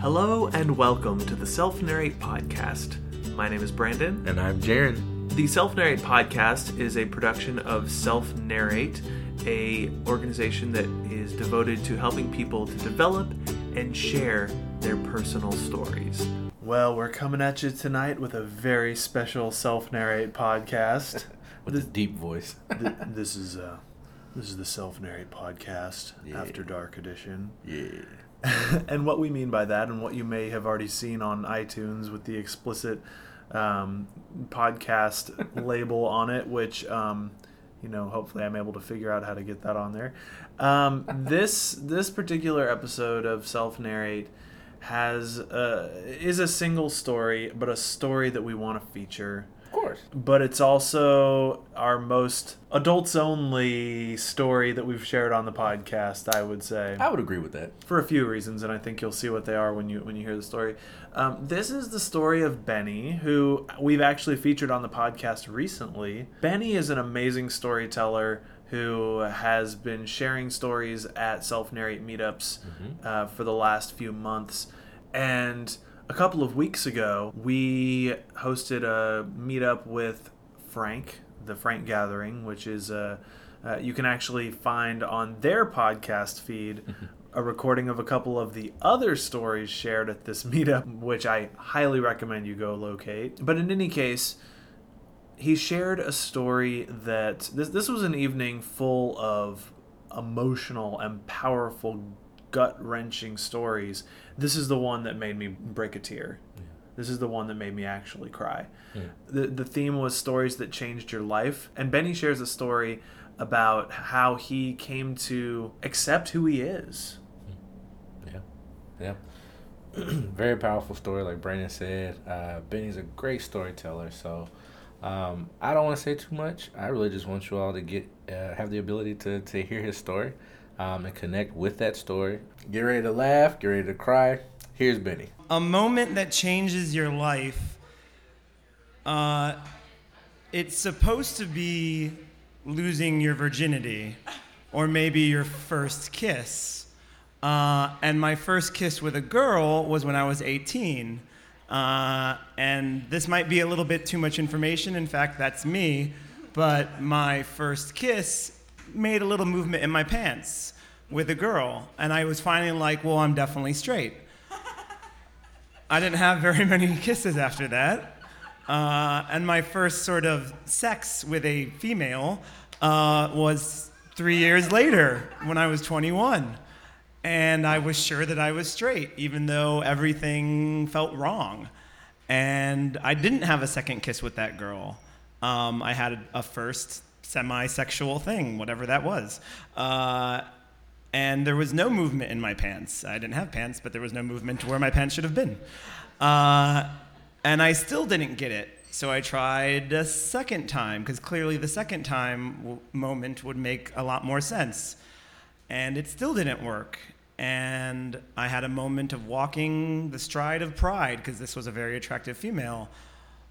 Hello and welcome to the Self Narrate Podcast. My name is Brandon. And I'm Jaren. The Self Narrate Podcast is a production of Self Narrate, a organization that is devoted to helping people to develop and share their personal stories. Well, we're coming at you tonight with a very special Self Narrate podcast. With a deep voice. Th- this is uh, this is the Self Narrate Podcast Yeah. After Dark edition. yeah. and what we mean by that, and what you may have already seen on iTunes with the explicit um, podcast label on it, which um, you know, hopefully, I'm able to figure out how to get that on there. Um, this this particular episode of Self Narrate has uh, is a single story, but a story that we want to feature Of course. but it's also our most adults only story that we've shared on the podcast i would say. I would agree with that. for a few reasons and i think you'll see what they are when you when you hear the story. Um, this is the story of benny who we've actually featured on the podcast recently. Benny is an amazing storyteller who has been sharing stories at self-narrate meetups uh, for the last few months. And a couple of weeks ago we hosted a meetup with frank the frank gathering which is uh, uh, you can actually find on their podcast feed a recording of a couple of the other stories shared at this meetup, which I highly recommend you go locate. But in any case, he shared a story that this this was an evening full of emotional and powerful, gut wrenching stories. This is the one that made me break a tear. This is the one that made me actually cry. The the theme was stories that changed your life, and Benny shares a story about how he came to accept who he is. Yeah. Yeah. Very powerful story, like Brandon said. Uh, Benny's a great storyteller, so um, I don't want to say too much. I really just want you all to get uh, have the ability to, to hear his story um, and connect with that story. Get ready to laugh, get ready to cry. Here's Benny. a moment that changes your life uh, it's supposed to be losing your virginity or maybe your first kiss uh, and my first kiss with a girl was when i was 18 uh, and this might be a little bit too much information in fact that's me but my first kiss made a little movement in my pants with a girl and i was finally like well i'm definitely straight I didn't have very many kisses after that. Uh, and my first sort of sex with a female uh, was three years later when I was 21. And I was sure that I was straight, even though everything felt wrong. And I didn't have a second kiss with that girl. Um, I had a first semi sexual thing, whatever that was. Uh, and there was no movement in my pants. I didn't have pants, but there was no movement to where my pants should have been. Uh, and I still didn't get it. So I tried a second time, because clearly the second time w- moment would make a lot more sense. And it still didn't work. And I had a moment of walking the stride of pride, because this was a very attractive female.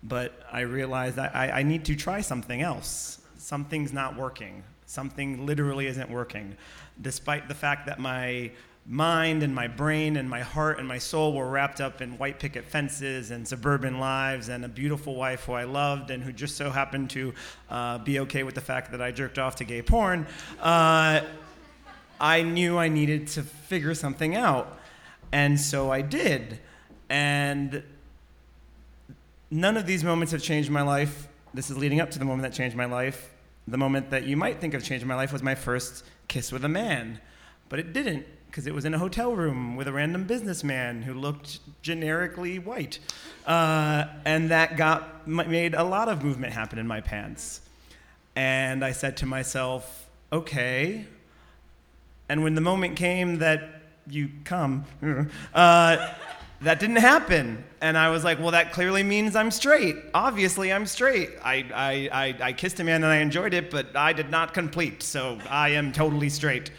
But I realized I, I need to try something else. Something's not working. Something literally isn't working. Despite the fact that my mind and my brain and my heart and my soul were wrapped up in white picket fences and suburban lives and a beautiful wife who I loved and who just so happened to uh, be okay with the fact that I jerked off to gay porn, uh, I knew I needed to figure something out. And so I did. And none of these moments have changed my life. This is leading up to the moment that changed my life. The moment that you might think of changing my life was my first kiss with a man, but it didn't because it was in a hotel room with a random businessman who looked generically white, uh, and that got made a lot of movement happen in my pants. And I said to myself, okay. And when the moment came that you come, uh, that didn't happen. And I was like, well, that clearly means I'm straight. Obviously, I'm straight. I, I, I, I kissed a man and I enjoyed it, but I did not complete, so I am totally straight.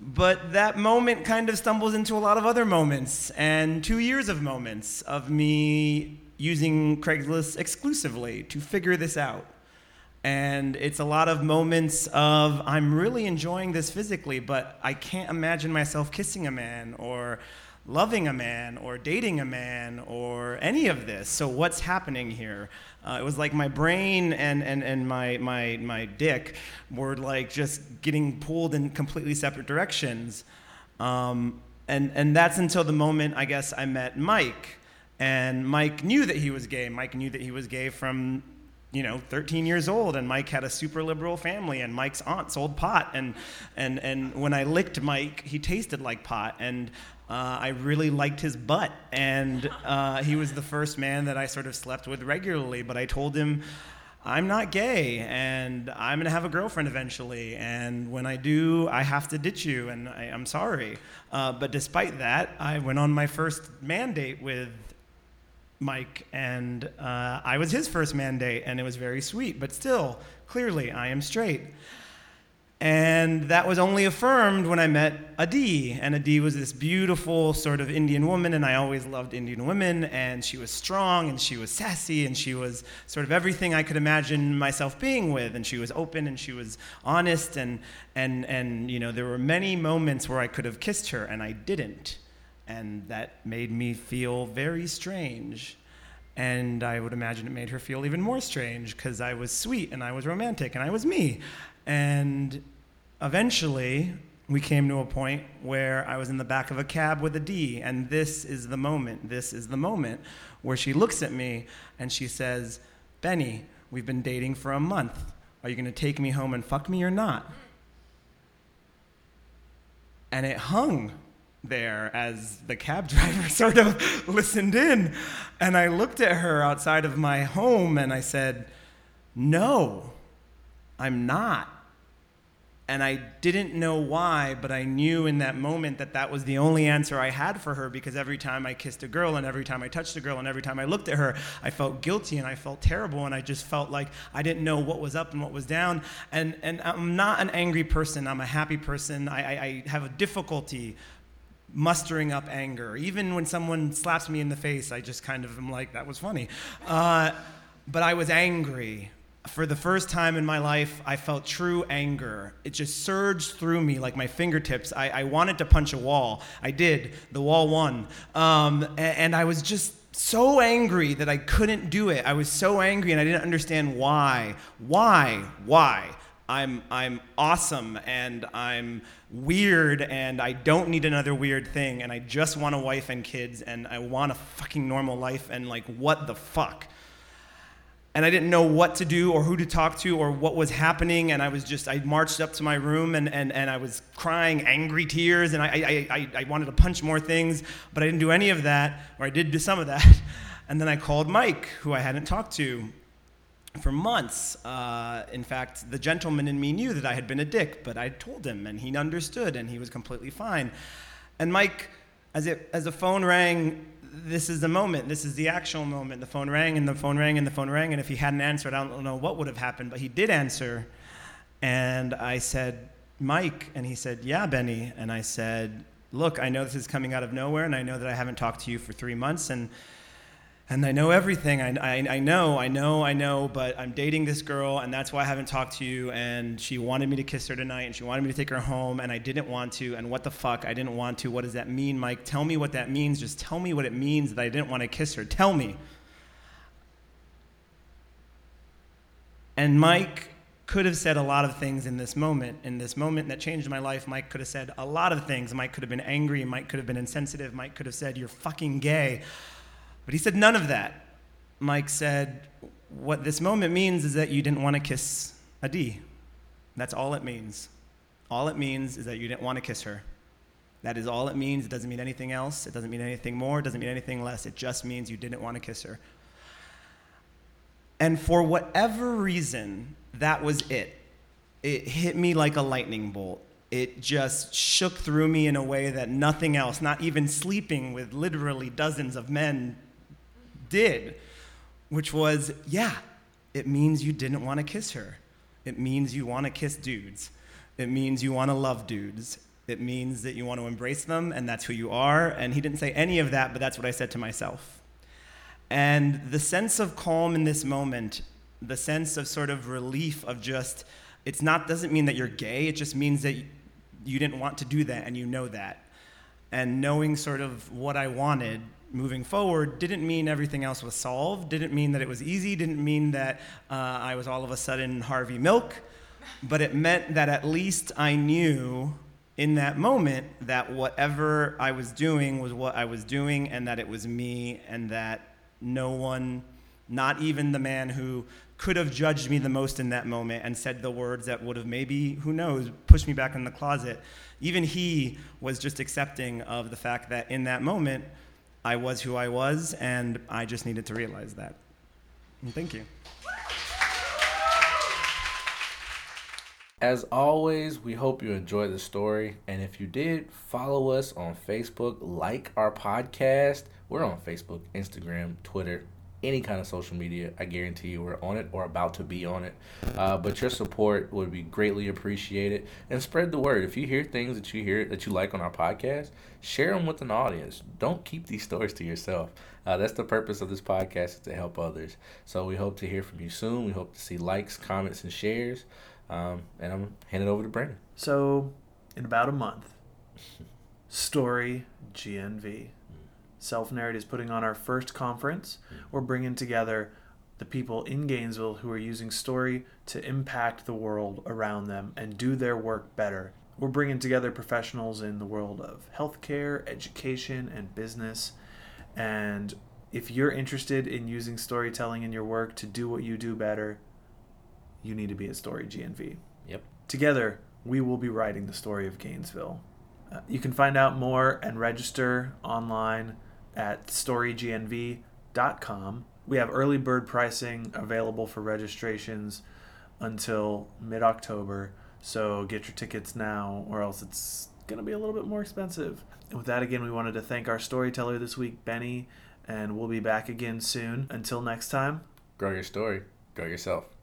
But that moment kind of stumbles into a lot of other moments, and two years of moments of me using Craigslist exclusively to figure this out. And it's a lot of moments of I'm really enjoying this physically, but I can't imagine myself kissing a man or loving a man or dating a man or any of this. So what's happening here? Uh, it was like my brain and, and, and my, my, my dick were like just getting pulled in completely separate directions. Um, and, and that's until the moment, I guess, I met Mike. And Mike knew that he was gay. Mike knew that he was gay from you know 13 years old and mike had a super liberal family and mike's aunt sold pot and and and when i licked mike he tasted like pot and uh, I really liked his butt, and uh, he was the first man that I sort of slept with regularly. But I told him, I'm not gay, and I'm gonna have a girlfriend eventually, and when I do, I have to ditch you, and I, am sorry. Uh, but despite that, I went on my first mandate with Mike, and uh, I was his first mandate, and it was very sweet. But still, clearly, I am straight. And that was only affirmed when I met Adi. And Adi was this beautiful sort of Indian woman, and I always loved Indian women. And she was strong, and she was sassy, and she was sort of everything I could imagine myself being with. And she was open, and she was honest, and, and, and you know, there were many moments where I could have kissed her, and I didn't. And that made me feel very strange. And I would imagine it made her feel even more strange because I was sweet and I was romantic and I was me. And eventually, we came to a point where I was in the back of a cab with Adi, and this is the moment. This is the moment where she looks at me and she says, Benny, we've been dating for a month. Are you going to take me home and fuck me or not? And it hung there as the cab driver sort of listened in. And I looked at her outside of my home and I said, No, I'm not. And I didn't know why, but I knew in that moment that that was the only answer I had for her because every time I kissed a girl and every time I touched a girl and every time I looked at her, I felt guilty and I felt terrible and I just felt like I didn't know what was up and what was down. And, and I'm not an angry person, I'm a happy person. I, I, I have a difficulty mustering up anger. Even when someone slaps me in the face, I just kind of am like, that was funny. Uh, but I was angry for the first time in my life, I felt true anger. It just surged through me like my fingertips. I, I wanted to punch a wall. I did. The wall won. Um, and, and I was just so angry that I couldn't do it. I was so angry and I didn't understand why. Why? Why? I'm, I'm awesome and I'm weird and I don't need another weird thing and I just want a wife and kids and I want a fucking normal life and like, what the fuck? And I didn't know what to do or who to talk to or what was happening. And I was just, I marched up to my room and, and, and I was crying angry tears and I, I, I, I wanted to punch more things, but I didn't do any of that, or I did do some of that. And then I called Mike, who I hadn't talked to for months. Uh, in fact, the gentleman in me knew that I had been a dick, but I told him and he understood and he was completely fine. And Mike, as, it, as the phone rang, this is the moment. This is the actual moment. The phone rang and the phone rang and the phone rang. And if he hadn't answered, I don't know what would have happened, but he did answer. And I said, Mike. And he said, Yeah, Benny. And I said, Look, I know this is coming out of nowhere, and I know that I haven't talked to you for three months. And and I know everything. I, I, I, know, I know, I know, but I'm dating this girl, and that's why I haven't talked to you. And she wanted me to kiss her tonight, and she wanted me to take her home, and I didn't want to. And what the fuck? I didn't want to. What does that mean, Mike? Tell me what that means. Just tell me what it means that I didn't want to kiss her. Tell me. And Mike could have said a lot of things in this moment. In this moment that changed my life, Mike could have said a lot of things. Mike could have been angry. Mike could have been insensitive. Mike could have said, You're fucking gay. But he said none of that. Mike said, What this moment means is that you didn't want to kiss Adi. That's all it means. All it means is that you didn't want to kiss her. That is all it means. It doesn't mean anything else. It doesn't mean anything more. It doesn't mean anything less. It just means you didn't want to kiss her. And for whatever reason, that was it. It hit me like a lightning bolt. It just shook through me in a way that nothing else, not even sleeping with literally dozens of men, did, which was, yeah, it means you didn't want to kiss her. It means you want to kiss dudes. It means you want to love dudes. It means that you want to embrace them, and that's who you are. And he didn't say any of that, but that's what I said to myself. And the sense of calm in this moment, the sense of sort of relief of just, it's not, doesn't mean that you're gay, it just means that you didn't want to do that and you know that. And knowing sort of what I wanted moving forward didn't mean everything else was solved, didn't mean that it was easy, didn't mean that uh, I was all of a sudden Harvey Milk, but it meant that at least I knew in that moment that whatever I was doing was what I was doing and that it was me and that no one, not even the man who could have judged me the most in that moment and said the words that would have maybe, who knows, pushed me back in the closet, even he was just accepting of the fact that in that moment, I was who I was, and I just needed to realize that. And thank you. As always, we hope you enjoyed the story. And if you did, follow us on Facebook, like our podcast. We're on Facebook, Instagram, Twitter, any kind of social media. I guarantee you we're on it or about to be on it. Uh, but your support would be greatly appreciated. And spread the word. If you hear things that you hear that you like on our podcast, share them with an audience. Don't keep these stories to yourself. Uh, that's the purpose of this podcast is to help others. So we hope to hear from you soon. We hope to see likes, comments, and shares. Um, and I'm handing over to Brandon. So, in about a month, Story GNV. Self Narrate is putting on our first conference. We're bringing together the people in Gainesville who are using story to impact the world around them and do their work better. We're bringing together professionals in the world of healthcare, education, and business. And if you're interested in using storytelling in your work to do what you do better, you need to be at Story GNV. Yep. Together, we will be writing the story of Gainesville. Uh, you can find out more and register online at storygnv.com. We have early bird pricing available for registrations until mid October, so get your tickets now, or else it's going to be a little bit more expensive. And with that, again, we wanted to thank our storyteller this week, Benny, and we'll be back again soon. Until next time, Grow your story. Grow yourself.